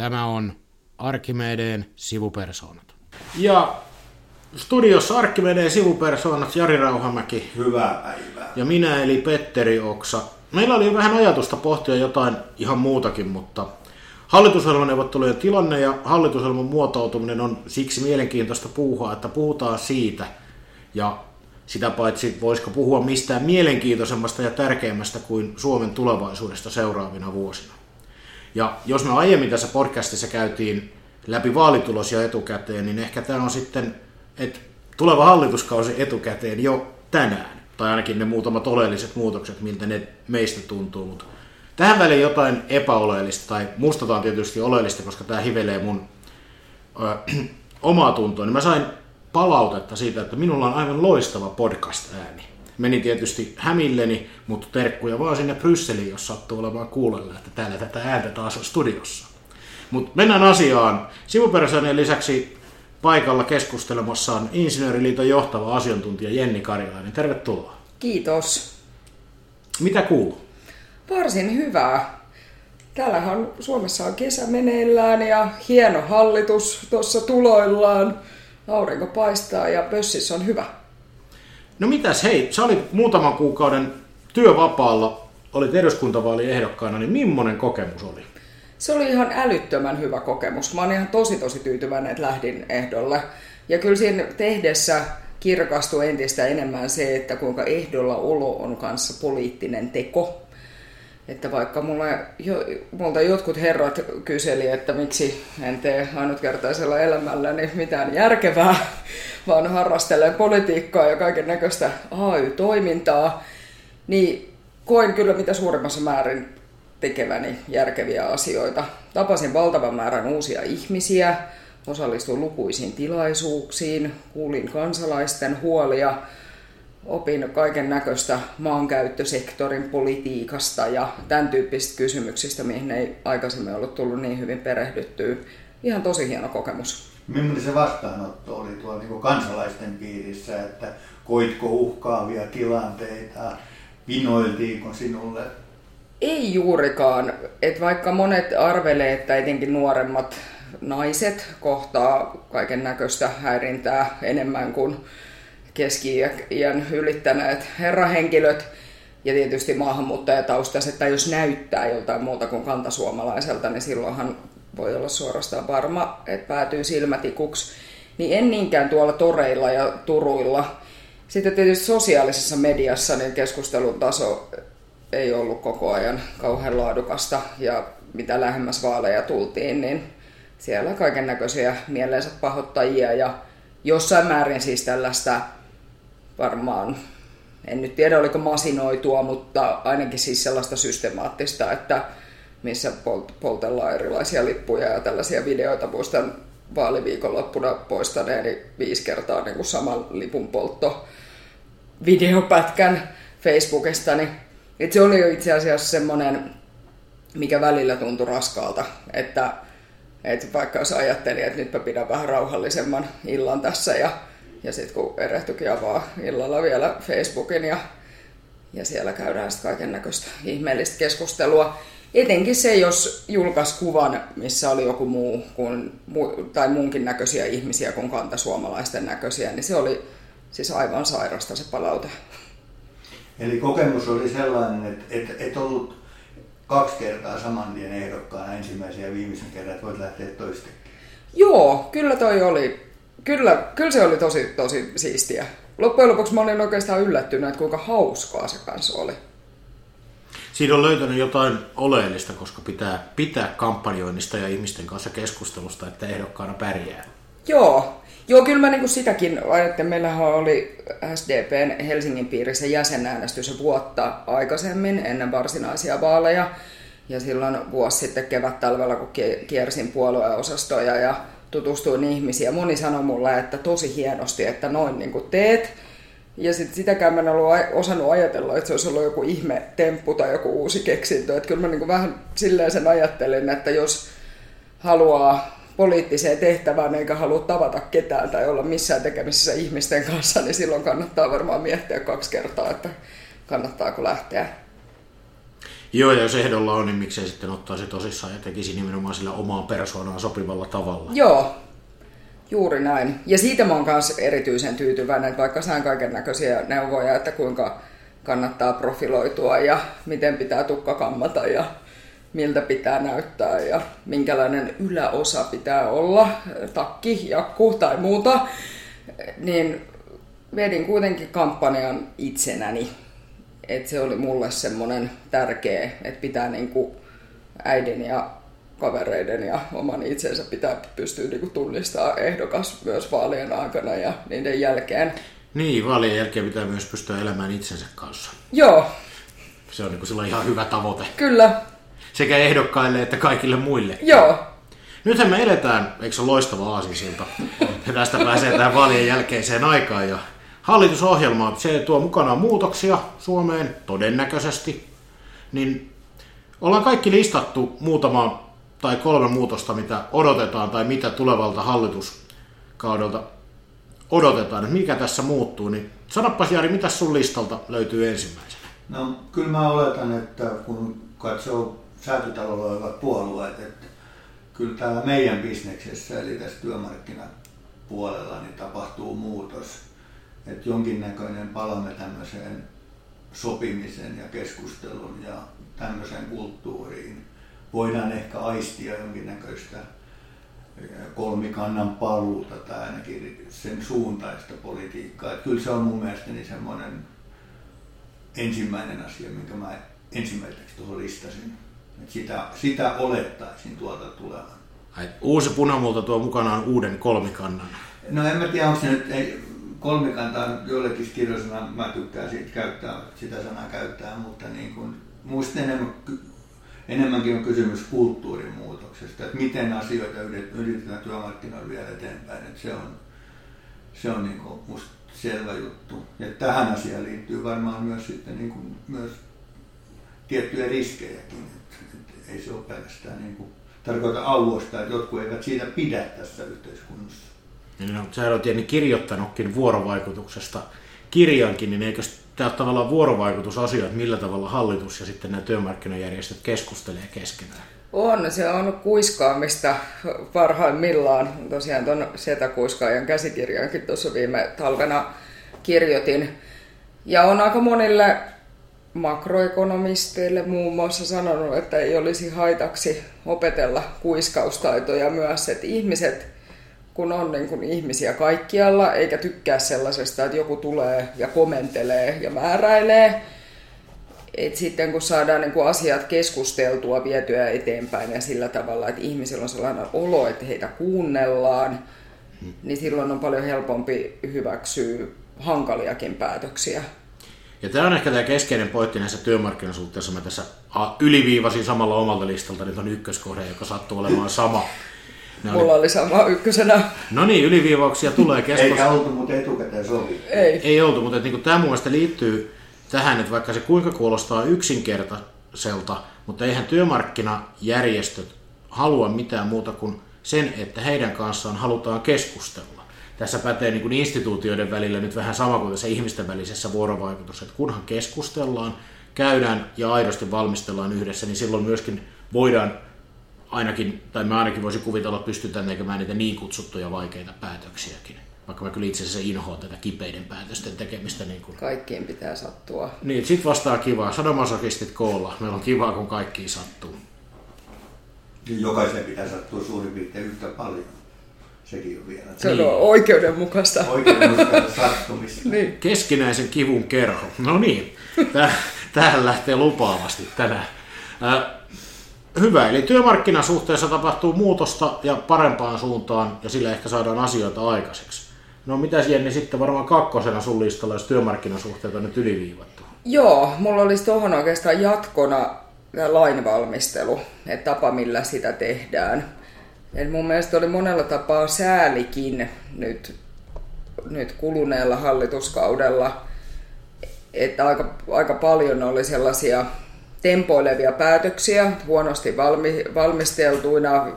Tämä on Arkimedeen sivupersoonat. Ja studiossa Arkimedeen sivupersoonat Jari Rauhamäki. Hyvää päivää. Ja minä eli Petteri Oksa. Meillä oli vähän ajatusta pohtia jotain ihan muutakin, mutta hallitusohjelmaneuvottelujen tilanne ja hallitusohjelman muotoutuminen on siksi mielenkiintoista puhua, että puhutaan siitä. Ja sitä paitsi voisiko puhua mistään mielenkiintoisemmasta ja tärkeämmästä kuin Suomen tulevaisuudesta seuraavina vuosina. Ja jos me aiemmin tässä podcastissa käytiin läpi vaalitulosia etukäteen, niin ehkä tämä on sitten, että tuleva hallituskausi etukäteen jo tänään. Tai ainakin ne muutamat oleelliset muutokset, miltä ne meistä tuntuu. Mutta tähän väliin jotain epäoleellista, tai musta on tietysti oleellista, koska tämä hivelee mun ö, omaa tuntoa, niin mä sain palautetta siitä, että minulla on aivan loistava podcast-ääni. Meni tietysti hämilleni, mutta terkkuja vaan sinne Brysseliin, jos sattuu olemaan kuulella, että täällä tätä ääntä taas on studiossa. Mutta mennään asiaan. Sivupersonien lisäksi paikalla keskustelemassa on Insinööriliiton johtava asiantuntija Jenni Karjalainen. Tervetuloa. Kiitos. Mitä kuuluu? Varsin hyvää. Täällähän Suomessa on kesä meneillään ja hieno hallitus tuossa tuloillaan. Aurinko paistaa ja pössissä on hyvä. No mitäs, hei, sä olit muutaman kuukauden työvapaalla, olit eduskuntavaaliehdokkaana, niin millainen kokemus oli? Se oli ihan älyttömän hyvä kokemus. Mä oon ihan tosi tosi tyytyväinen, että lähdin ehdolle. Ja kyllä siinä tehdessä kirkastui entistä enemmän se, että kuinka ehdolla olo on kanssa poliittinen teko. Että vaikka mulla, jo, multa jotkut herrat kyseli, että miksi en tee ainutkertaisella elämälläni mitään järkevää, vaan harrastelen politiikkaa ja kaiken näköistä AY-toimintaa, niin koin kyllä mitä suurimmassa määrin tekeväni järkeviä asioita. Tapasin valtavan määrän uusia ihmisiä, osallistuin lukuisiin tilaisuuksiin, kuulin kansalaisten huolia, opin kaiken näköistä maankäyttösektorin politiikasta ja tämän tyyppisistä kysymyksistä, mihin ei aikaisemmin ollut tullut niin hyvin perehdyttyä. Ihan tosi hieno kokemus. Millainen se vastaanotto oli tuolla niin kansalaisten piirissä, että koitko uhkaavia tilanteita, vinoiltiinko sinulle? Ei juurikaan. Et vaikka monet arvelee, että etenkin nuoremmat naiset kohtaa kaiken näköistä häirintää enemmän kuin keski-iän ylittäneet herrahenkilöt ja tietysti maahanmuuttajataustaiset, tai jos näyttää joltain muuta kuin kantasuomalaiselta, niin silloinhan voi olla suorastaan varma, että päätyy silmätikuksi. Niin en niinkään tuolla toreilla ja turuilla. Sitten tietysti sosiaalisessa mediassa niin keskustelun taso ei ollut koko ajan kauhean laadukasta ja mitä lähemmäs vaaleja tultiin, niin siellä kaiken näköisiä mielensä pahoittajia ja jossain määrin siis tällaista varmaan, en nyt tiedä oliko masinoitua, mutta ainakin siis sellaista systemaattista, että missä poltellaan erilaisia lippuja ja tällaisia videoita. Muistan vaaliviikonloppuna poistaneeni viisi kertaa niin kuin saman lipun poltto videopätkän Facebookistani. Et se oli jo itse asiassa semmoinen, mikä välillä tuntui raskaalta, että, että vaikka jos ajattelin, että nytpä pidän vähän rauhallisemman illan tässä ja ja sitten kun erehtyikin avaa illalla vielä Facebookin ja, ja siellä käydään sitten kaiken näköistä ihmeellistä keskustelua. Etenkin se, jos julkaisi kuvan, missä oli joku muu kuin, tai muunkin näköisiä ihmisiä kuin kantasuomalaisten näköisiä, niin se oli siis aivan sairasta se palaute. Eli kokemus oli sellainen, että et, et ollut kaksi kertaa saman tien ehdokkaana ensimmäisen ja viimeisen kerran, että voit lähteä toistekin. Joo, kyllä toi oli kyllä, kyllä se oli tosi, tosi siistiä. Loppujen lopuksi mä olin oikeastaan yllättynyt, että kuinka hauskaa se kanssa oli. Siinä on löytänyt jotain oleellista, koska pitää pitää kampanjoinnista ja ihmisten kanssa keskustelusta, että ehdokkaana pärjää. Joo, Joo, kyllä mä niin kuin sitäkin ajattelin. Meillähän oli SDPn Helsingin piirissä jäsenäänestys vuotta aikaisemmin ennen varsinaisia vaaleja. Ja silloin vuosi sitten kevät-talvella, kun kiersin puolueosastoja ja tutustuin ihmisiin. Moni sanoi mulle, että tosi hienosti, että noin niin kuin teet. Ja sit sitäkään mä en ollut osannut ajatella, että se olisi ollut joku ihme temppu tai joku uusi keksintö. Että kyllä mä niin vähän silleen sen ajattelin, että jos haluaa poliittiseen tehtävään eikä halua tavata ketään tai olla missään tekemisissä ihmisten kanssa, niin silloin kannattaa varmaan miettiä kaksi kertaa, että kannattaako lähteä. Joo, ja jos ehdolla on, niin miksei sitten ottaisi tosissaan ja tekisi nimenomaan sillä omaan persoonaan sopivalla tavalla. Joo, juuri näin. Ja siitä mä oon myös erityisen tyytyväinen, että vaikka sain kaiken näköisiä neuvoja, että kuinka kannattaa profiloitua ja miten pitää tukka kammata ja miltä pitää näyttää ja minkälainen yläosa pitää olla, takki, jakku tai muuta, niin vedin kuitenkin kampanjan itsenäni. Et se oli mulle semmoinen tärkeä, että pitää niinku äidin ja kavereiden ja oman itsensä pitää pystyä niinku tunnistamaan ehdokas myös vaalien aikana ja niiden jälkeen. Niin, vaalien jälkeen pitää myös pystyä elämään itsensä kanssa. Joo. Se on niin kuin ihan hyvä tavoite. Kyllä. Sekä ehdokkaille että kaikille muille. Joo. Nythän me eletään, eikö se ole loistava aasinsilta? Tästä pääsee tähän vaalien jälkeiseen aikaan. Ja hallitusohjelma, se tuo mukanaan muutoksia Suomeen todennäköisesti. Niin ollaan kaikki listattu muutama tai kolme muutosta, mitä odotetaan tai mitä tulevalta hallituskaudelta odotetaan, että mikä tässä muuttuu, niin sanopas Jari, mitä sun listalta löytyy ensimmäisenä? No kyllä mä oletan, että kun katsoo säätötalolla olevat puolueet, että kyllä täällä meidän bisneksessä, eli tässä työmarkkinapuolella, niin tapahtuu muutos. Että jonkinnäköinen palamme tämmöiseen sopimisen ja keskustelun ja tämmöiseen kulttuuriin. Voidaan ehkä aistia jonkinnäköistä kolmikannan paluuta tai ainakin sen suuntaista politiikkaa. Että kyllä se on mun mielestäni semmoinen ensimmäinen asia, minkä mä ensimmäiseksi tuohon listasin. Että sitä, sitä olettaisin tuolta tulevan. Uusi punamulta tuo mukanaan uuden kolmikannan. No en mä tiedä, onko se nyt, ei, kolmikanta on joillekin kirjoisana, mä tykkään siitä käyttää, sitä sanaa käyttää, mutta niin kuin, muista enemmän enemmänkin on kysymys kulttuurin muutoksesta, että miten asioita yritetään työmarkkinoilla vielä eteenpäin. Että se on, se on niin kuin musta selvä juttu. Ja tähän asiaan liittyy varmaan myös, sitten niin kuin, myös tiettyjä riskejäkin. Että, että ei se ole pelkästään niin kuin, tarkoita auosta, että jotkut eivät siitä pidä tässä yhteiskunnassa. Niin, no, sä olet niin kirjoittanutkin vuorovaikutuksesta kirjankin, niin eikö tämä on tavallaan vuorovaikutusasia, että millä tavalla hallitus ja sitten nämä työmarkkinajärjestöt keskustelee keskenään? On, se on kuiskaamista parhaimmillaan. Tosiaan tuon Setä Kuiskaajan käsikirjankin tuossa viime talvena kirjoitin. Ja on aika monille makroekonomisteille muun muassa sanonut, että ei olisi haitaksi opetella kuiskaustaitoja myös, että ihmiset kun on niin kuin ihmisiä kaikkialla, eikä tykkää sellaisesta, että joku tulee ja komentelee ja määräilee. Et sitten kun saadaan niin kuin asiat keskusteltua, vietyä eteenpäin ja sillä tavalla, että ihmisillä on sellainen olo, että heitä kuunnellaan, niin silloin on paljon helpompi hyväksyä hankaliakin päätöksiä. Ja tämä on ehkä tämä keskeinen pointti näissä työmarkkinasuhteissa. Mä tässä yliviivasin samalla omalta listalta, nyt on ykköskohde, joka sattuu olemaan sama. Ne Mulla oli... oli sama ykkösenä. No niin, yliviivauksia tulee keskustelu. Eikä oltu, mutta etukäteen sovi. Ei. Ei oltu, mutta niin tämä mun liittyy tähän, että vaikka se kuinka kuulostaa yksinkertaiselta, mutta eihän työmarkkinajärjestöt halua mitään muuta kuin sen, että heidän kanssaan halutaan keskustella. Tässä pätee niin kuin instituutioiden välillä nyt vähän sama kuin tässä ihmisten välisessä vuorovaikutuksessa, että kunhan keskustellaan, käydään ja aidosti valmistellaan yhdessä, niin silloin myöskin voidaan ainakin, tai mä ainakin voisin kuvitella, että pystytään tekemään niitä niin kutsuttuja vaikeita päätöksiäkin. Vaikka mä kyllä itse asiassa inhoan tätä kipeiden päätösten tekemistä. Niin kuin... Kaikkiin pitää sattua. Niin, sit vastaa kivaa. Sadomasokistit koolla. Meillä on kivaa, kun kaikki sattuu. Jokaisen pitää sattua suurin piirtein yhtä paljon. Sekin on vielä. Se on niin. oikeudenmukaista. Oikeudenmukaista sattumista. niin. Keskinäisen kivun kerho. No niin, tähän lähtee lupaavasti tänään. Hyvä, eli työmarkkinasuhteessa tapahtuu muutosta ja parempaan suuntaan ja sillä ehkä saadaan asioita aikaiseksi. No mitäs Jenni sitten varmaan kakkosena sun listalla, jos työmarkkinasuhteet on nyt yliviivattu? Joo, mulla olisi tuohon oikeastaan jatkona lainvalmistelu, että tapa millä sitä tehdään. Et mun mielestä oli monella tapaa säälikin nyt, nyt kuluneella hallituskaudella, että aika, aika paljon oli sellaisia tempoilevia päätöksiä, huonosti valmi, valmisteltuina,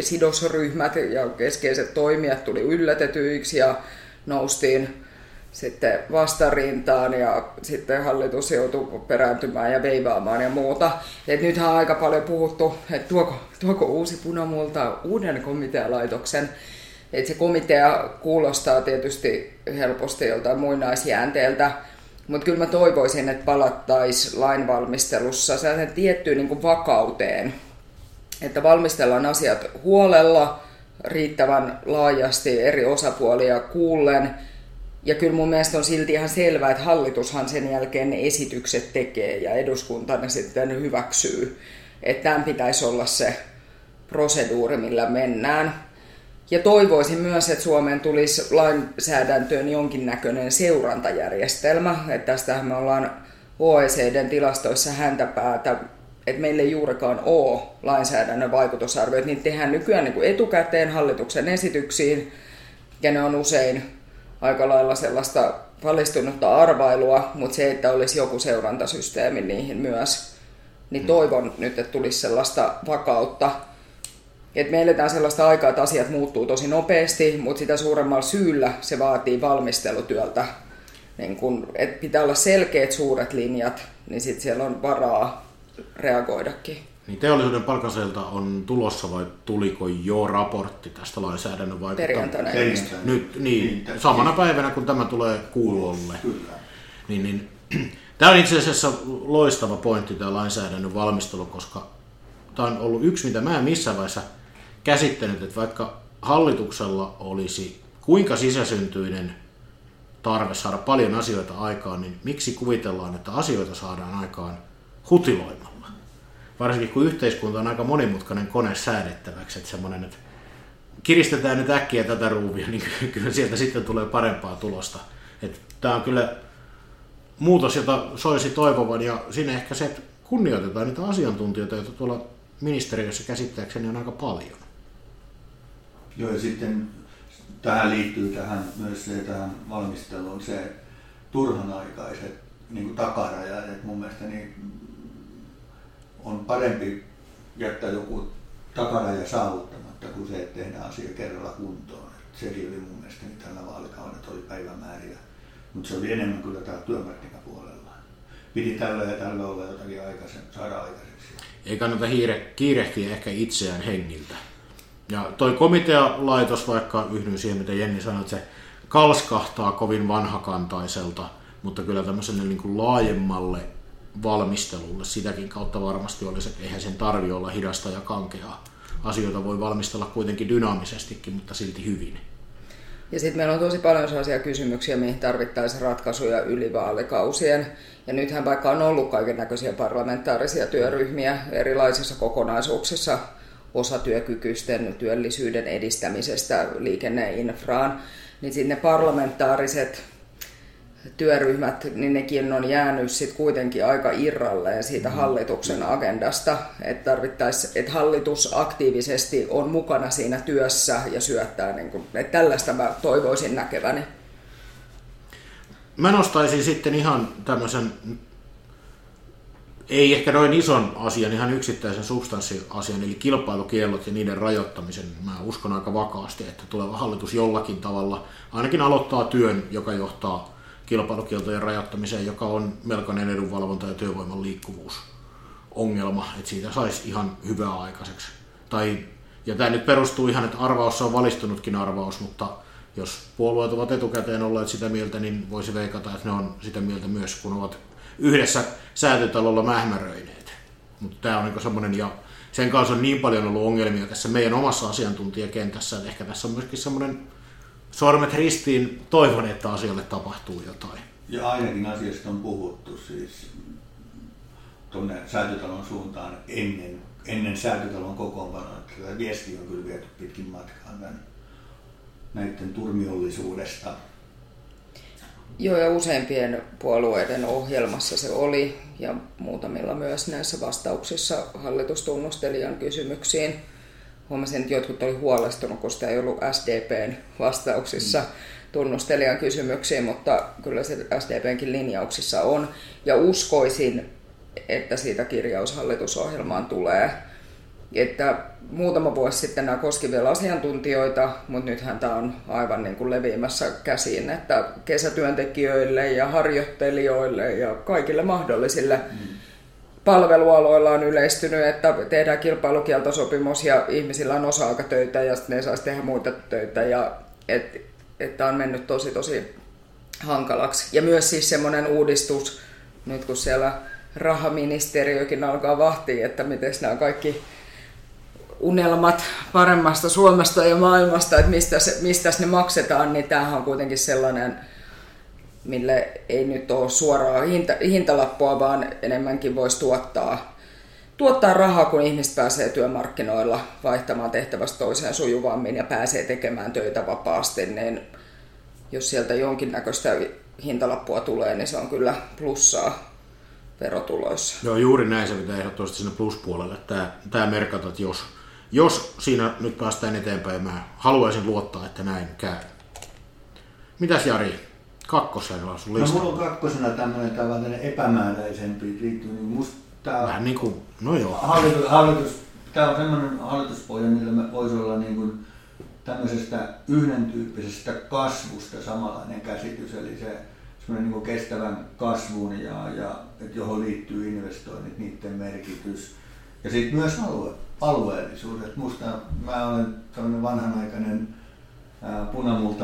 sidosryhmät ja keskeiset toimijat tuli yllätetyiksi ja noustiin sitten vastarintaan ja sitten hallitus joutui perääntymään ja veivaamaan ja muuta. Et nythän on aika paljon puhuttu, että tuoko, tuoko uusi punamulta uuden komitealaitoksen. Et se komitea kuulostaa tietysti helposti joltain muinaisjäänteeltä, mutta kyllä mä toivoisin, että palattaisiin lainvalmistelussa sellaisen tiettyyn niin vakauteen, että valmistellaan asiat huolella, riittävän laajasti eri osapuolia kuullen – ja kyllä mun mielestä on silti ihan selvää, että hallitushan sen jälkeen ne esitykset tekee ja eduskunta ne sitten hyväksyy. Että tämän pitäisi olla se proseduuri, millä mennään. Ja toivoisin myös, että Suomeen tulisi lainsäädäntöön jonkinnäköinen seurantajärjestelmä. Että tästähän me ollaan OECDn tilastoissa häntä päätä, että meillä ei juurikaan ole lainsäädännön vaikutusarvioita. Niitä tehdään nykyään niin kuin etukäteen hallituksen esityksiin, ja ne on usein aika lailla sellaista valistunutta arvailua, mutta se, että olisi joku seurantasysteemi niihin myös, niin mm. toivon nyt, että tulisi sellaista vakautta. Et me eletään sellaista aikaa, että asiat muuttuu tosi nopeasti, mutta sitä suuremmalla syyllä se vaatii valmistelutyöltä. Niin kun, et pitää olla selkeät suuret linjat, niin sitten siellä on varaa reagoidakin. Niin teollisuuden palkansaajilta on tulossa vai tuliko jo raportti tästä lainsäädännön vaikuttamisesta? Perjantaina. Nyt, niin, niin samana päivänä kun tämä tulee kuulolle. Kyllä. Niin, niin, tämä on itse asiassa loistava pointti tämä lainsäädännön valmistelu, koska tämä on ollut yksi, mitä mä en missään vaiheessa käsittänyt, että vaikka hallituksella olisi kuinka sisäsyntyinen tarve saada paljon asioita aikaan, niin miksi kuvitellaan, että asioita saadaan aikaan hutiloimaan? varsinkin kun yhteiskunta on aika monimutkainen kone säädettäväksi, että semmoinen, että kiristetään nyt äkkiä tätä ruuvia, niin kyllä sieltä sitten tulee parempaa tulosta. Että tämä on kyllä muutos, jota soisi toivovan, ja siinä ehkä se, että kunnioitetaan niitä asiantuntijoita, joita tuolla ministeriössä käsittääkseni on aika paljon. Joo, ja sitten tähän liittyy tähän myös se tähän valmisteluun se turhanaikaiset niin takarajat, että mun mielestä niin on parempi jättää joku takaraja saavuttamatta kuin se, että tehdään asia kerralla kuntoon. sekin oli mun mielestä niin tällä vaalikaudella oli päivämääriä, mutta se oli enemmän kyllä täällä työmarkkinapuolella. Piti tällä ja tällä olla jotakin aikaisen, saada aikaiseksi. Ei kannata hiire, kiirehtiä ehkä itseään hengiltä. Ja toi komitealaitos, vaikka yhdyn siihen, mitä Jenni sanoi, että se kalskahtaa kovin vanhakantaiselta, mutta kyllä tämmöiselle niin kuin laajemmalle valmistelulle. Sitäkin kautta varmasti olisi, että eihän sen tarvi olla hidasta ja kankeaa. Asioita voi valmistella kuitenkin dynaamisestikin, mutta silti hyvin. Ja sitten meillä on tosi paljon sellaisia kysymyksiä, mihin tarvittaisiin ratkaisuja yli vaalikausien. Ja nythän vaikka on ollut kaiken näköisiä parlamentaarisia työryhmiä erilaisissa kokonaisuuksissa osatyökykyisten työllisyyden edistämisestä liikenneinfraan, niin sitten ne parlamentaariset työryhmät, niin nekin on jäänyt sit kuitenkin aika irralleen siitä mm. hallituksen agendasta, että tarvittaisi, että hallitus aktiivisesti on mukana siinä työssä ja syöttää, niin kuin, että tällaista mä toivoisin näkeväni. Mä nostaisin sitten ihan tämmöisen, ei ehkä noin ison asian, ihan yksittäisen substanssiasian, eli kilpailukiellot ja niiden rajoittamisen. Mä uskon aika vakaasti, että tuleva hallitus jollakin tavalla ainakin aloittaa työn, joka johtaa kilpailukieltojen rajoittamiseen, joka on melkoinen edunvalvonta ja työvoiman liikkuvuus ongelma, että siitä saisi ihan hyvää aikaiseksi. Tai, ja tämä nyt perustuu ihan, että arvaus on valistunutkin arvaus, mutta jos puolueet ovat etukäteen olleet sitä mieltä, niin voisi veikata, että ne on sitä mieltä myös, kun ovat yhdessä säätötalolla mähmäröineet. Mutta tämä on niin semmoinen, ja sen kanssa on niin paljon ollut ongelmia tässä meidän omassa asiantuntijakentässä, että ehkä tässä on myöskin semmoinen sormet ristiin, toivon, että asialle tapahtuu jotain. Ja ainakin asiasta on puhuttu siis tuonne säätötalon suuntaan ennen, ennen säätötalon kokoonpanoa. Tämä viesti on kyllä viety pitkin matkaan näiden turmiollisuudesta. Joo, ja useimpien puolueiden ohjelmassa se oli, ja muutamilla myös näissä vastauksissa hallitustunnustelijan kysymyksiin huomasin, että jotkut oli huolestunut, kun sitä ei ollut SDPn vastauksissa tunnustelijan kysymyksiin, mutta kyllä se SDPnkin linjauksissa on. Ja uskoisin, että siitä kirjaus hallitusohjelmaan tulee. Että muutama vuosi sitten nämä koski vielä asiantuntijoita, mutta nythän tämä on aivan niin kuin leviämässä käsiin, että kesätyöntekijöille ja harjoittelijoille ja kaikille mahdollisille mm. palvelualoilla on yleistynyt, että tehdään kilpailukieltosopimus ja ihmisillä on osa-aikatöitä ja sitten ne saisi tehdä muita töitä ja että et on mennyt tosi tosi hankalaksi. Ja myös siis semmoinen uudistus, nyt kun siellä rahaministeriökin alkaa vahtia, että miten nämä kaikki unelmat paremmasta Suomesta ja maailmasta, että mistä, mistä ne maksetaan, niin tämähän on kuitenkin sellainen, mille ei nyt ole suoraa hinta, hintalappua, vaan enemmänkin voisi tuottaa, tuottaa rahaa, kun ihmiset pääsee työmarkkinoilla vaihtamaan tehtävästä toiseen sujuvammin ja pääsee tekemään töitä vapaasti, niin jos sieltä jonkinnäköistä hintalappua tulee, niin se on kyllä plussaa verotuloissa. Joo, juuri näin se pitää ehdottomasti sinne pluspuolelle. Tämä, tämä merkata, että jos, jos siinä nyt päästään eteenpäin, mä haluaisin luottaa, että näin käy. Mitäs Jari, kakkosena sun lista? No mulla on kakkosena tämmöinen tavallaan epämääräisempi, liittyy niin musta tää Vähän niin kuin, no joo. Hallitus, hallitus, tämä on semmoinen hallituspohja, millä me voisi olla niin kuin tämmöisestä yhden tyyppisestä kasvusta samanlainen käsitys, eli se semmoinen niin kestävän kasvun ja, ja että johon liittyy investoinnit, niiden merkitys. Ja sitten myös alue, alueellisuus. Et musta mä olen tämmöinen vanhanaikainen ää,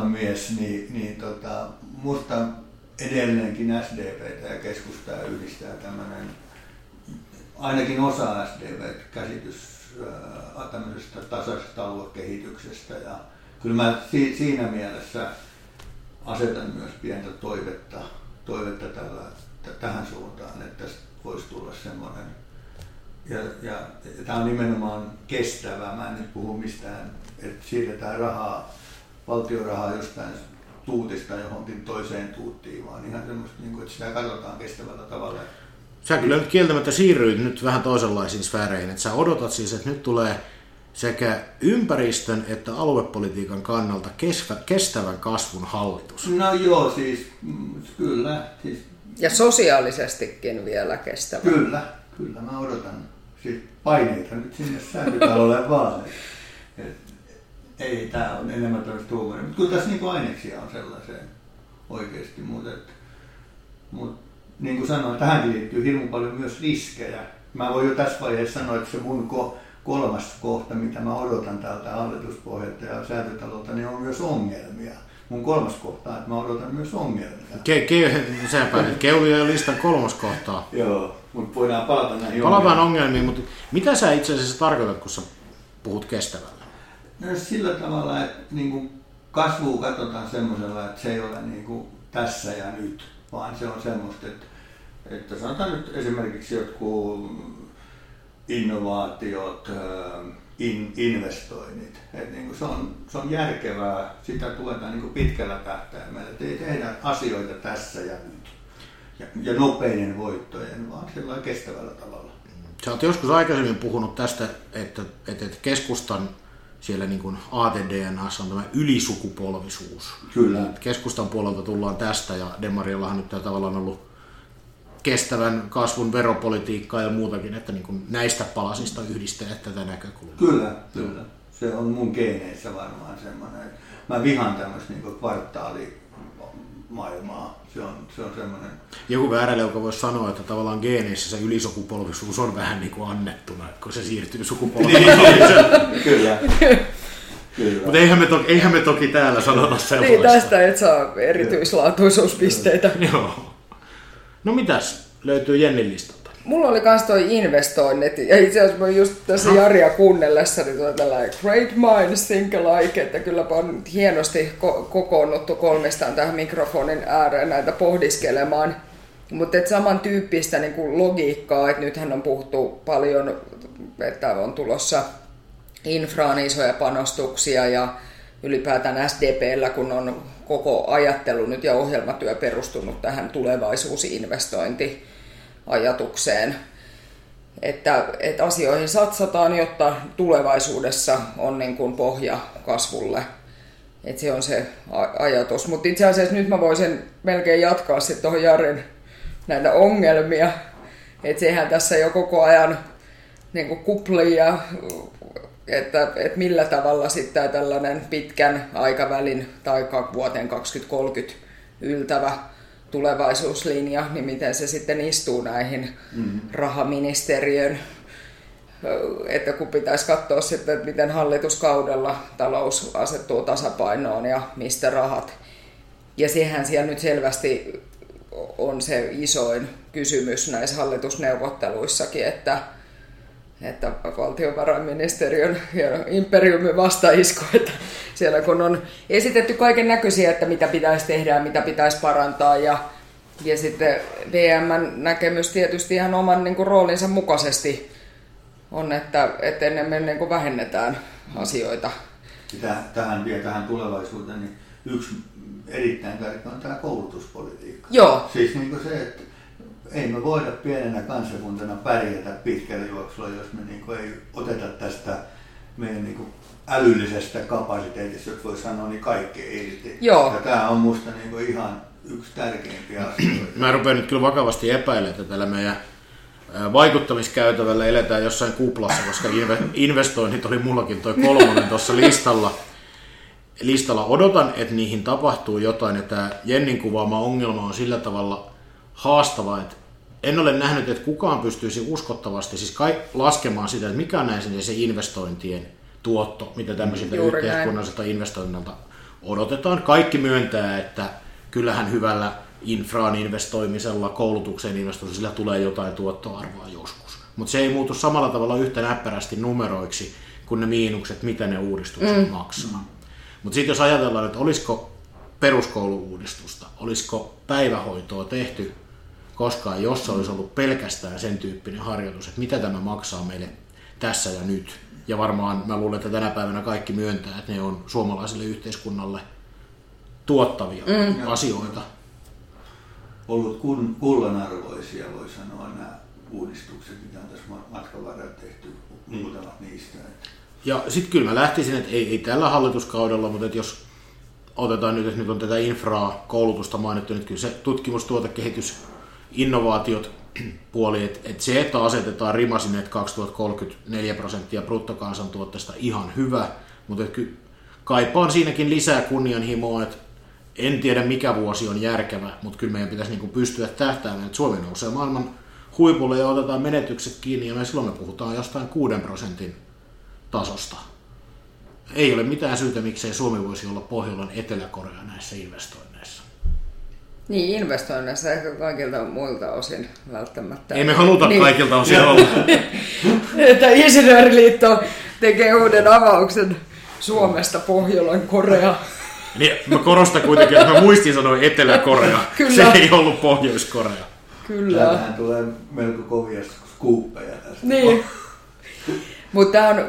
mies, niin, niin tota, musta edelleenkin SDP ja keskustaa yhdistää tämmöinen, ainakin osa SDP-käsitys tämmöisestä tasaisesta aluekehityksestä. Ja kyllä mä si, siinä mielessä asetan myös pientä toivetta, toivetta tällä, t- tähän suuntaan, että tästä voisi tulla semmoinen. Ja, ja, ja tämä on nimenomaan kestävää. Mä en nyt puhu mistään, että siirretään rahaa, valtiorahaa jostain tuutista johonkin toiseen tuuttiin, vaan ihan semmoista, niin kuin, että sitä katsotaan kestävällä tavalla. Sä kyllä nyt kieltämättä siirryit nyt vähän toisenlaisiin sfääreihin, että sä odotat siis, että nyt tulee sekä ympäristön että aluepolitiikan kannalta kestävän kasvun hallitus. No joo, siis mm, kyllä. Siis, ja sosiaalisestikin vielä kestävä. Kyllä, kyllä mä odotan siis paineita nyt sinne säätytalolle vaan. Et, et, ei, tämä on enemmän tämmöistä huumoria, mutta kyllä tässä niinku aineksia on sellaiseen oikeasti, mutta mut, niin kuin sanoin, tähän liittyy hirmu paljon myös riskejä. Mä voin jo tässä vaiheessa sanoa, että se mun ko- kolmas kohta, mitä mä odotan täältä hallituspohjalta ja säätötalolta, niin on myös ongelmia. Mun kolmas kohta että mä odotan myös ongelmia. Ke, ke, sä pääsit keulia ja listan kolmas kohtaa. Joo, mutta voidaan palata näihin Palataan ongelmiin. ongelmiin, mutta mitä sä itse asiassa tarkoitat, kun sä puhut kestävällä? No sillä tavalla, että niin kuin kasvua katsotaan semmoisella, että se ei ole niin kuin tässä ja nyt, vaan se on semmoista, että, että sanotaan nyt esimerkiksi jotkut innovaatiot, in, investoinnit. Et niin kuin se, on, se on järkevää, sitä tuetaan niin kuin pitkällä tähtäimellä, että ei tehdä asioita tässä ja nyt. Ja, ja nopeiden voittojen, vaan sillä kestävällä tavalla. Sä oot joskus aikaisemmin puhunut tästä, että, että keskustan siellä niin kuin ATDNAssa on tämä ylisukupolvisuus. Kyllä. Keskustan puolelta tullaan tästä ja Demarillahan nyt tämä tavallaan ollut kestävän kasvun veropolitiikkaa ja muutakin, että niin kuin näistä palasista yhdistää tätä näkökulmaa. Kyllä, kyllä. Se on mun geeneissä varmaan semmoinen. Mä vihan tämmöistä niin kvartaalimaailmaa. Se on, se on semmoinen... Joku väärälle, joka voisi sanoa, että tavallaan geeneissä se ylisukupolvisuus on vähän niin kuin annettuna, kun se siirtyy sukupolveen. kyllä. Mutta eihän, me toki, eihän me toki täällä sanota sellaista. Niin, tästä et saa erityislaatuisuuspisteitä. Joo. No mitäs löytyy Jennin listalta? Mulla oli kans toi investoinnit, ja itse asiassa mä just tässä Jaria kuunnellessa, niin toi tällainen great minds think alike, että kylläpä on hienosti ko- kokoonnuttu kolmistaan tähän mikrofonin ääreen näitä pohdiskelemaan. Mutta samantyyppistä niin logiikkaa, että nythän on puhuttu paljon, että on tulossa infraan isoja panostuksia ja ylipäätään SDPllä, kun on koko ajattelu nyt ja ohjelmatyö perustunut tähän tulevaisuusinvestointiajatukseen, että, että asioihin satsataan, jotta tulevaisuudessa on niin kuin pohja kasvulle. Että se on se ajatus. Mutta itse asiassa nyt mä voisin melkein jatkaa sitten tuohon Jarin näitä ongelmia. Että sehän tässä jo koko ajan niin kuin kuplia, että, että millä tavalla sitten tällainen pitkän aikavälin tai vuoteen 2030 yltävä tulevaisuuslinja, niin miten se sitten istuu näihin mm. rahaministeriön että kun pitäisi katsoa sitten, että miten hallituskaudella talous asettuu tasapainoon ja mistä rahat. Ja sehän siellä nyt selvästi on se isoin kysymys näissä hallitusneuvotteluissakin, että, että valtiovarainministeriön imperiumin vastaisku, että siellä kun on esitetty kaiken näköisiä, että mitä pitäisi tehdä ja mitä pitäisi parantaa ja, ja sitten VMn näkemys tietysti ihan oman niin kuin, roolinsa mukaisesti on, että, että enemmän niin kuin vähennetään asioita. Tähän vielä tähän tulevaisuuteen, niin yksi erittäin tärkeä on tämä koulutuspolitiikka. Joo. Siis niin kuin se, että ei me voida pienenä kansakuntana pärjätä pitkällä juoksulla, jos me niin kuin ei oteta tästä meidän niin kuin älyllisestä kapasiteetista, jos voi sanoa, niin kaikki irti. Joo. Ja tämä on musta niin ihan yksi tärkeimpiä asioita. Mä rupean nyt kyllä vakavasti epäilemään, että tällä meidän vaikuttamiskäytävällä eletään jossain kuplassa, koska investoinnit oli mullakin toi kolmonen tuossa listalla. Listalla odotan, että niihin tapahtuu jotain, ja tämä Jennin kuvaama ongelma on sillä tavalla haastava, että en ole nähnyt, että kukaan pystyisi uskottavasti siis kai laskemaan sitä, että mikä on näin se investointien tuotto, mitä tämmöisiltä yhteiskunnallisilta investoinnilta odotetaan. Kaikki myöntää, että kyllähän hyvällä infraan investoimisella, koulutukseen investoimisella, sillä tulee jotain tuottoarvoa joskus. Mutta se ei muutu samalla tavalla yhtä näppärästi numeroiksi kuin ne miinukset, mitä ne uudistukset mm. maksaa. Mutta sitten jos ajatellaan, että olisiko peruskouluuudistusta, olisiko päivähoitoa tehty koskaan, jos se olisi ollut pelkästään sen tyyppinen harjoitus, että mitä tämä maksaa meille tässä ja nyt. Ja varmaan mä luulen, että tänä päivänä kaikki myöntää, että ne on suomalaiselle yhteiskunnalle tuottavia mm. asioita ollut kullanarvoisia, voi sanoa, nämä uudistukset, mitä on tässä matkan varrella tehty, muutamat niistä. Ja sitten kyllä mä lähtisin, että ei, ei tällä hallituskaudella, mutta että jos otetaan nyt, että nyt on tätä infraa, koulutusta mainittu, niin kyllä se tutkimus, tuotekehitys, innovaatiot puoli, että, että se, että asetetaan rima sinne, että 2034 prosenttia bruttokansantuotteesta ihan hyvä, mutta kyllä kaipaan siinäkin lisää kunnianhimoa, että en tiedä mikä vuosi on järkevä, mutta kyllä meidän pitäisi niin pystyä tähtäämään, että Suomi nousee maailman huipulle ja otetaan menetykset kiinni ja me silloin me puhutaan jostain 6 prosentin tasosta. Ei ole mitään syytä, miksei Suomi voisi olla Pohjolan Etelä-Korea näissä investoinneissa. Niin, investoinneissa ehkä kaikilta muilta osin välttämättä. Ei me haluta niin. kaikilta osin olla. että Insinööriliitto tekee uuden avauksen Suomesta Pohjolan Korea. Niin, mä korostan kuitenkin, että mä muistin sanoin Etelä-Korea. Kyllä. Se ei ollut Pohjois-Korea. Kyllä. Täällähän tulee melko kovia skuuppeja tästä. Niin. Mutta tämä on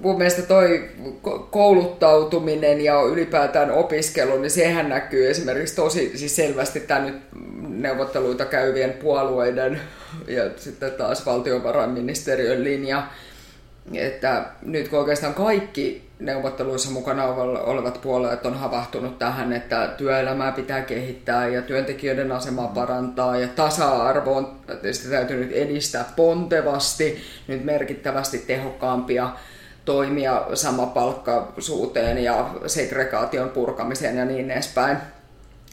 mun mielestä toi kouluttautuminen ja ylipäätään opiskelu, niin sehän näkyy esimerkiksi tosi siis selvästi tämän nyt neuvotteluita käyvien puolueiden ja sitten taas valtiovarainministeriön linja, että nyt kun oikeastaan kaikki neuvotteluissa mukana olevat puolueet on havahtunut tähän, että työelämää pitää kehittää ja työntekijöiden asemaa parantaa ja tasa-arvo on tietysti täytynyt edistää pontevasti, nyt merkittävästi tehokkaampia toimia samapalkkaisuuteen ja segregaation purkamiseen ja niin edespäin.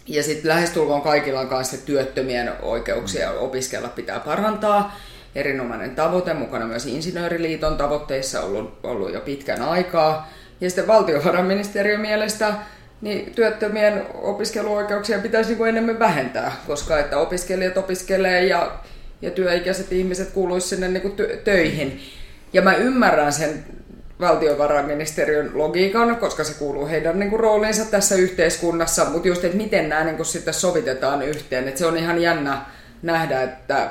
Ja sitten lähestulkoon kaikilla on kanssa työttömien oikeuksia opiskella pitää parantaa erinomainen tavoite, mukana myös Insinööriliiton tavoitteissa ollut, ollut jo pitkän aikaa. Ja sitten valtiovarainministeriön mielestä niin työttömien opiskeluoikeuksia pitäisi niin kuin enemmän vähentää, koska että opiskelijat opiskelee ja, ja työikäiset ihmiset kuuluisivat sinne niin kuin töihin. Ja mä ymmärrän sen valtiovarainministeriön logiikan, koska se kuuluu heidän niin kuin, rooliinsa tässä yhteiskunnassa, mutta just, että miten nämä niin kuin, sitten sovitetaan yhteen, että se on ihan jännä nähdä, että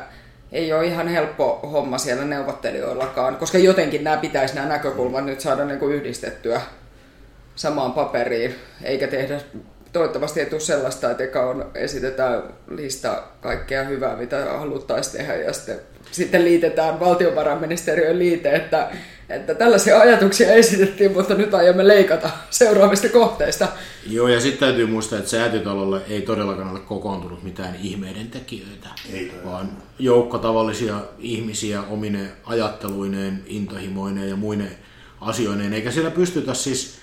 ei ole ihan helppo homma siellä neuvottelijoillakaan, koska jotenkin nämä pitäisi nämä näkökulmat nyt saada niin kuin yhdistettyä samaan paperiin, eikä tehdä toivottavasti ei tule sellaista, että eka on, esitetään lista kaikkea hyvää, mitä haluttaisiin tehdä, ja sitten, sitten liitetään valtiovarainministeriön liite, että, että tällaisia ajatuksia esitettiin, mutta nyt aiomme leikata seuraavista kohteista. Joo, ja sitten täytyy muistaa, että säätytalolle ei todellakaan ole kokoontunut mitään ihmeiden tekijöitä, Ei vaan joukko tavallisia ihmisiä omine ajatteluineen, intohimoineen ja muineen asioineen, eikä siellä pystytä siis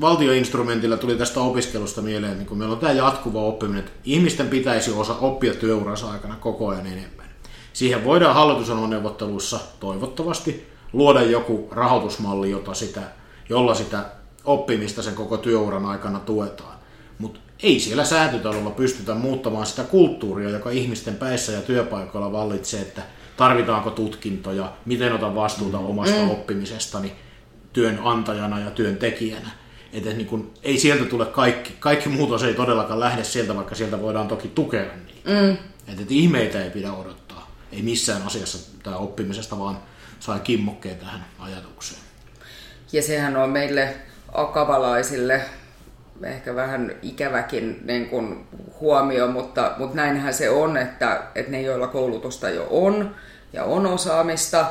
valtioinstrumentilla tuli tästä opiskelusta mieleen, niin kun meillä on tämä jatkuva oppiminen, että ihmisten pitäisi osa oppia työuransa aikana koko ajan enemmän. Siihen voidaan hallitusohjelmaneuvotteluissa toivottavasti luoda joku rahoitusmalli, jota sitä, jolla sitä oppimista sen koko työuran aikana tuetaan. Mutta ei siellä säätytalolla pystytä muuttamaan sitä kulttuuria, joka ihmisten päissä ja työpaikoilla vallitsee, että tarvitaanko tutkintoja, miten otan vastuuta omasta mm. oppimisestani työnantajana ja työntekijänä. Että niin kun, ei sieltä tule kaikki, kaikki muutos ei todellakaan lähde sieltä, vaikka sieltä voidaan toki tukea niitä. Mm. Että et ihmeitä ei pidä odottaa. Ei missään asiassa tämä oppimisesta, vaan sai kimmokkeen tähän ajatukseen. Ja sehän on meille akavalaisille ehkä vähän ikäväkin niin kuin huomio, mutta, mutta näinhän se on, että, että ne, joilla koulutusta jo on ja on osaamista,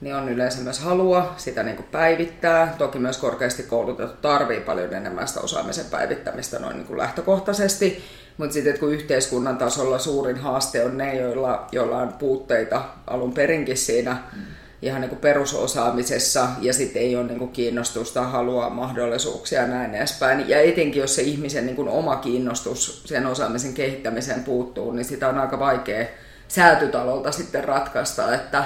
niin on yleensä myös halua sitä niin kuin päivittää. Toki myös korkeasti koulutettu tarvii paljon enemmän sitä osaamisen päivittämistä noin niin kuin lähtökohtaisesti, mutta sitten kun yhteiskunnan tasolla suurin haaste on ne, joilla, joilla on puutteita alun perinkin siinä mm. Ihan niin kuin perusosaamisessa ja sitten ei ole niin kuin kiinnostusta, halua, mahdollisuuksia ja näin edespäin. Ja etenkin jos se ihmisen niin kuin oma kiinnostus sen osaamisen kehittämiseen puuttuu, niin sitä on aika vaikea säätytalolta sitten ratkaista, että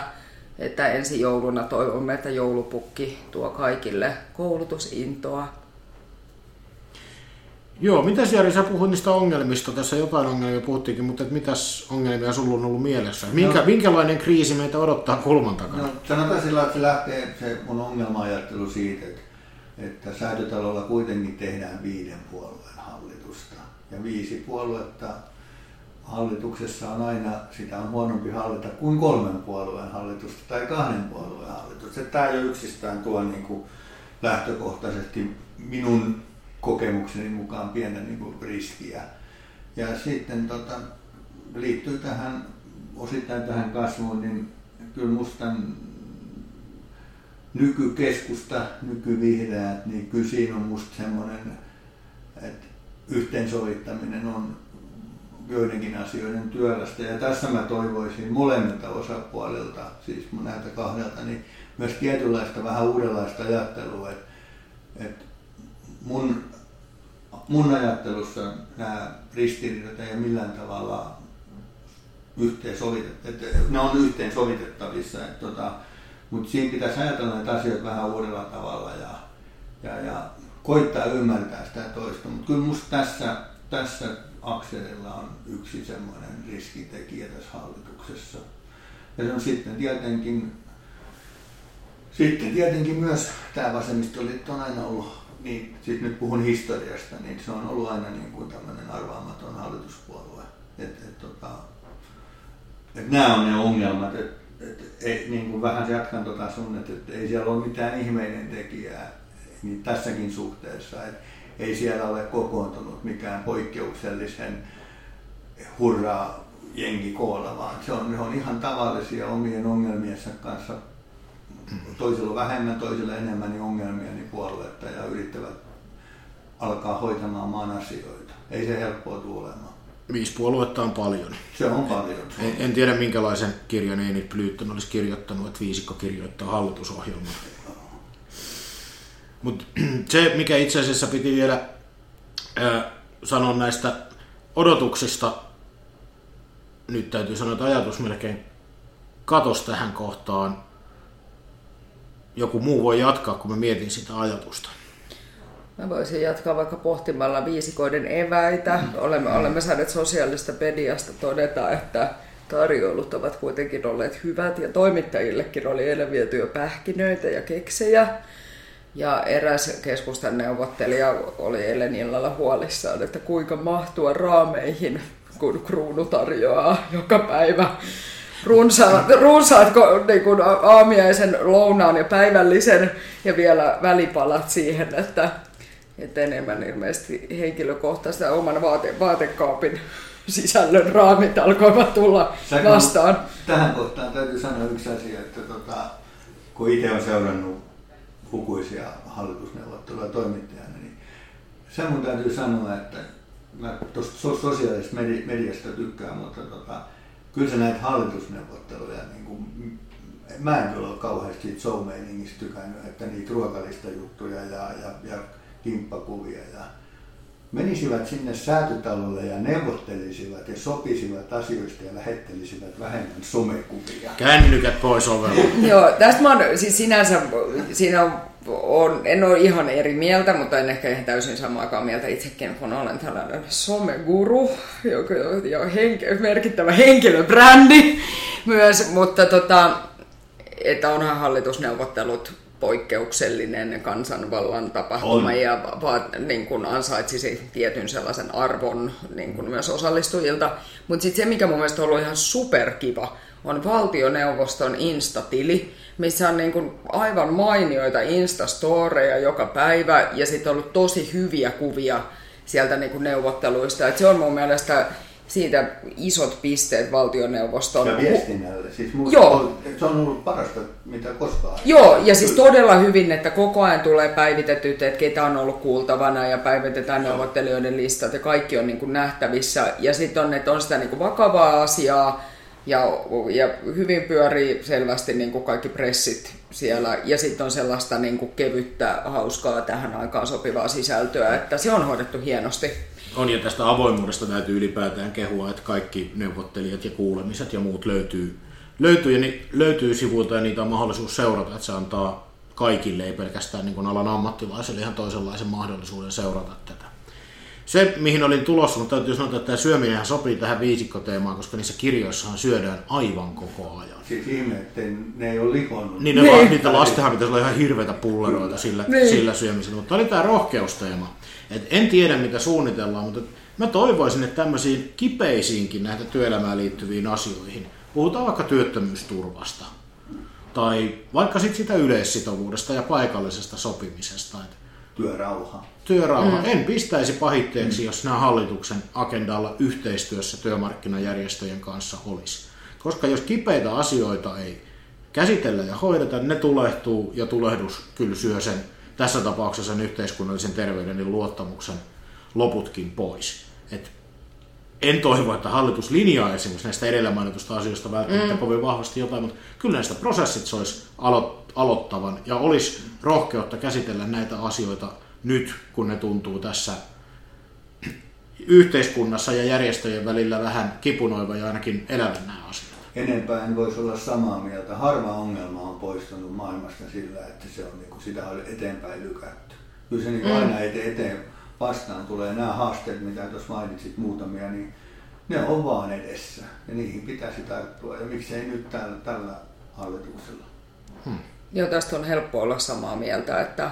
että ensi jouluna toivomme, että joulupukki tuo kaikille koulutusintoa. Joo, mitäs Jari, sä puhuit niistä ongelmista, tässä jotain ongelmia puhuttiinkin, mutta et mitäs ongelmia sulla on ollut mielessä? Minkä, no, minkälainen kriisi meitä odottaa kulman takana? No, sanotaan sillä että se lähtee se mun ongelma-ajattelu siitä, että, että säätötalolla kuitenkin tehdään viiden puolueen hallitusta. Ja viisi puoluetta hallituksessa on aina, sitä on huonompi hallita kuin kolmen puolueen hallitusta tai kahden puolueen hallitusta. Tämä jo yksistään tuo niin kuin lähtökohtaisesti minun kokemukseni mukaan pienen niin kuin riskiä. Ja sitten tota, liittyy tähän osittain tähän kasvuun, niin kyllä musta nykykeskusta, nykyvihreät, niin kyllä siinä on musta semmoinen, että yhteensovittaminen on joidenkin asioiden työlästä. Ja tässä mä toivoisin molemmilta osapuolilta, siis näiltä kahdelta, niin myös tietynlaista vähän uudenlaista ajattelua. Että, että mun, mun ajattelussa nämä ristiriidat ei millään tavalla yhteensovitettavissa, ne on yhteensovitettavissa. Että tota, mutta siinä pitäisi ajatella näitä asioita vähän uudella tavalla ja, ja, ja koittaa ymmärtää sitä toista. Mutta kyllä musta tässä, tässä akselilla on yksi semmoinen riskitekijä tässä hallituksessa. Ja se on sitten tietenkin, sitten tietenkin myös tämä vasemmistoliitto on aina ollut, niin siis nyt puhun historiasta, niin se on ollut aina niin kuin tämmöinen arvaamaton hallituspuolue. Et, et, tota, et nämä on ne ongelmat, että et, et, niin kuin vähän jatkan tota sun, että et ei siellä ole mitään ihmeiden tekijää niin tässäkin suhteessa. Et, ei siellä ole kokoontunut mikään poikkeuksellisen hurraa jengi koolla, vaan se on, ne on ihan tavallisia omien ongelmiensa kanssa. Toisilla vähemmän, toisilla enemmän niin ongelmia niin puoluetta ja yrittävät alkaa hoitamaan maan asioita. Ei se helppoa tulemaan. Viisi puoluetta on paljon. Se on paljon. En, en tiedä minkälaisen kirjan Einit Plytton olisi kirjoittanut, että viisikko kirjoittaa hallitusohjelmaa. Mutta se, mikä itse asiassa piti vielä ää, sanoa näistä odotuksista, nyt täytyy sanoa, että ajatus melkein katos tähän kohtaan. Joku muu voi jatkaa, kun mä mietin sitä ajatusta. Mä voisin jatkaa vaikka pohtimalla viisikoiden eväitä. Olemme, olemme saaneet sosiaalista mediasta todeta, että tarjoulut ovat kuitenkin olleet hyvät ja toimittajillekin oli eilen viety jo pähkinöitä ja keksejä. Ja eräs keskustan neuvottelija oli eilen illalla huolissaan, että kuinka mahtua raameihin, kun kruunu tarjoaa joka päivä runsaat, runsaat niin kuin aamiaisen, lounaan ja päivällisen ja vielä välipalat siihen, että, että enemmän ilmeisesti henkilökohtaista oman vaate, vaatekaapin sisällön raamit alkoivat tulla vastaan. Tähän kohtaan täytyy sanoa yksi asia, että tota, kun itse on seurannut lukuisia hallitusneuvotteluja toimittajana, niin sen mun täytyy sanoa, että mä tuosta sosiaalisesta mediasta tykkään, mutta tota, kyllä sä näitä hallitusneuvotteluja, niin kuin, mä en kyllä ole kauheasti siitä show tykännyt, että niitä ruokalista juttuja ja, ja, ja kimppakuvia ja menisivät sinne säätytalolle ja neuvottelisivat ja sopisivat asioista ja lähettelisivät vähemmän somekuvia. Kännykät pois ovella. Joo, tästä mä oon, siis sinänsä, siinä on, on, en ole ihan eri mieltä, mutta en ehkä ihan täysin samaa mieltä itsekin, kun olen tällainen someguru, joka on henke, merkittävä henkilöbrändi myös, mutta tota, että onhan hallitusneuvottelut poikkeuksellinen kansanvallan tapahtuma on. ja va, niin kuin ansaitsisi tietyn sellaisen arvon niin kuin myös osallistujilta. Mutta sitten se, mikä mun mielestä on ollut ihan superkiva, on valtioneuvoston Insta-tili, missä on niin kuin aivan mainioita Insta-storeja joka päivä ja sitten on ollut tosi hyviä kuvia sieltä niin kuin neuvotteluista. Et se on mun mielestä siitä isot pisteet valtioneuvoston. Ja viestinnälle. Siis Joo. Se on ollut parasta, mitä koskaan. Joo, ja siis todella hyvin, että koko ajan tulee päivitetyt, että ketä on ollut kuultavana ja päivitetään Joo. neuvottelijoiden listat ja kaikki on niin kuin nähtävissä. Ja sitten on, että on sitä niin kuin vakavaa asiaa ja, ja hyvin pyörii selvästi niin kuin kaikki pressit siellä. Ja sitten on sellaista niin kuin kevyttä, hauskaa tähän aikaan sopivaa sisältöä, että se on hoidettu hienosti. On ja tästä avoimuudesta täytyy ylipäätään kehua, että kaikki neuvottelijat ja kuulemiset ja muut löytyy, löytyy, ja ni, löytyy sivuilta ja niitä on mahdollisuus seurata, että se antaa kaikille, ei pelkästään niin kuin alan ammattilaisille ihan toisenlaisen mahdollisuuden seurata tätä. Se, mihin olin tulossa, mutta täytyy sanoa, että tämä syöminen sopii tähän viisikkoteemaan, koska niissä kirjoissahan syödään aivan koko ajan. Siis ihme, että ne ei ole lihonnut. Niin, ne niin. niitä lastenhan pitäisi olla ihan hirveitä pulleroita sillä, niin. sillä syömisellä. Mutta oli tämä rohkeusteema. Et en tiedä, mitä suunnitellaan, mutta mä toivoisin, että tämmöisiin kipeisiinkin näitä työelämään liittyviin asioihin, puhutaan vaikka työttömyysturvasta, tai vaikka sit sitä yleissitovuudesta ja paikallisesta sopimisesta. Työrauha. Työrauha. Mm. En pistäisi pahitteeksi, mm. jos nämä hallituksen agendalla yhteistyössä työmarkkinajärjestöjen kanssa olisi. Koska jos kipeitä asioita ei käsitellä ja hoideta, ne tulehtuu ja tulehdus kyllä syö sen tässä tapauksessa sen yhteiskunnallisen terveyden ja luottamuksen loputkin pois. Et en toivo, että hallitus linjaa esimerkiksi näistä edellä mainitusta asioista välttämättä mm. kovin vahvasti jotain, mutta kyllä näistä prosessit se olisi alo- aloittavan ja olisi rohkeutta käsitellä näitä asioita nyt, kun ne tuntuu tässä yhteiskunnassa ja järjestöjen välillä vähän kipunoiva ja ainakin elävän nämä asiat enempää en voisi olla samaa mieltä. Harva ongelma on poistunut maailmasta sillä, että se on, niin kuin, sitä on eteenpäin lykätty. Kyllä se niin mm. aina eteen, eteen vastaan tulee nämä haasteet, mitä tuossa mainitsit muutamia, niin ne on vaan edessä ja niihin pitäisi tarttua. Ja miksei nyt tällä, tällä hallituksella. Hmm. Joo, tästä on helppo olla samaa mieltä, että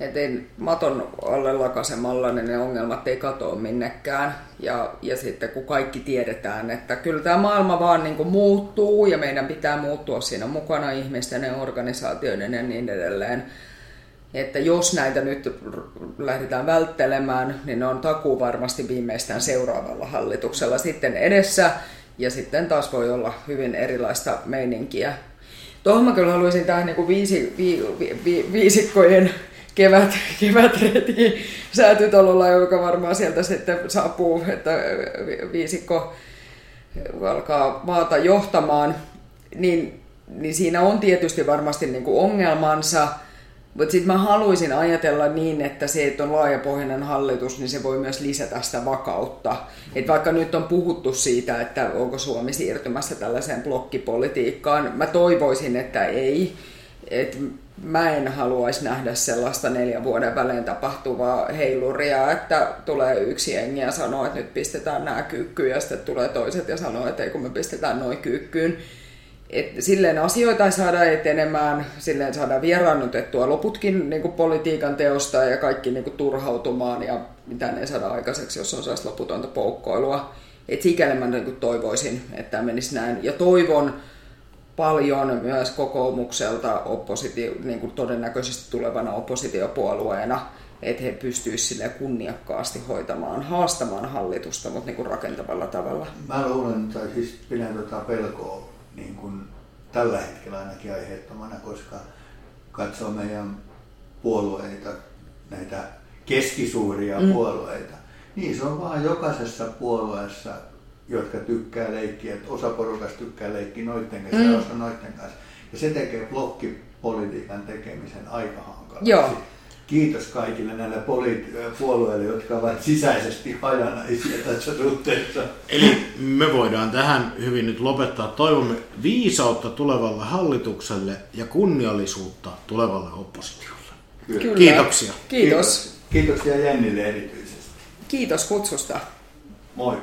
että maton alle lakasemalla, niin ne ongelmat ei katoa minnekään. Ja, ja sitten kun kaikki tiedetään, että kyllä tämä maailma vaan niin kuin muuttuu ja meidän pitää muuttua siinä mukana ihmisten ja organisaatioiden ja niin edelleen. Että jos näitä nyt lähdetään välttelemään, niin ne on takuu varmasti viimeistään seuraavalla hallituksella sitten edessä. Ja sitten taas voi olla hyvin erilaista meininkiä. Tuohon mä kyllä haluaisin tähän niin kuin viisi, vi, vi, vi, viisikkojen kevät, kevätretki säätytalolla, joka varmaan sieltä sitten saapuu, että viisikko alkaa maata johtamaan, niin, niin siinä on tietysti varmasti niin kuin ongelmansa, mutta sitten mä haluaisin ajatella niin, että se, että on laajapohjainen hallitus, niin se voi myös lisätä sitä vakautta. Et vaikka nyt on puhuttu siitä, että onko Suomi siirtymässä tällaiseen blokkipolitiikkaan, mä toivoisin, että ei. Et mä en haluaisi nähdä sellaista neljän vuoden välein tapahtuvaa heiluria, että tulee yksi jengi ja sanoo, että nyt pistetään nämä kyykkyyn ja sitten tulee toiset ja sanoo, että ei kun me pistetään noin kyykkyyn. Et silleen asioita ei saada etenemään, silleen saadaan vieraannutettua loputkin niin kuin politiikan teosta ja kaikki niin kuin turhautumaan ja mitä ne saada aikaiseksi, jos on sellaista loputonta poukkoilua. Et sikäli mä niin kuin toivoisin, että tämä menisi näin. Ja toivon, paljon myös kokoomukselta oppositio, niin kuin todennäköisesti tulevana oppositiopuolueena, että he pystyisivät kunniakkaasti hoitamaan, haastamaan hallitusta, mutta niin kuin rakentavalla tavalla. Mä luulen, tai siis pidän tuota pelkoa niin kuin tällä hetkellä ainakin aiheettomana, koska katsoo meidän puolueita, näitä keskisuuria mm. puolueita, niin se on vaan jokaisessa puolueessa, jotka tykkää leikkiä, että osa porukasta tykkää leikkiä noitten kanssa mm. ja osa noitten kanssa. Ja se tekee blokkipolitiikan tekemisen aika hankalaksi. Joo. Kiitos kaikille näille poli- puolueille, jotka ovat sisäisesti hajanaisia tässä suhteessa. Eli me voidaan tähän hyvin nyt lopettaa. Toivomme viisautta tulevalle hallitukselle ja kunniallisuutta tulevalle oppositiolle. Kyllä. Kiitoksia. Kiitos. Kiitoksia Jennille erityisesti. Kiitos kutsusta. Moi.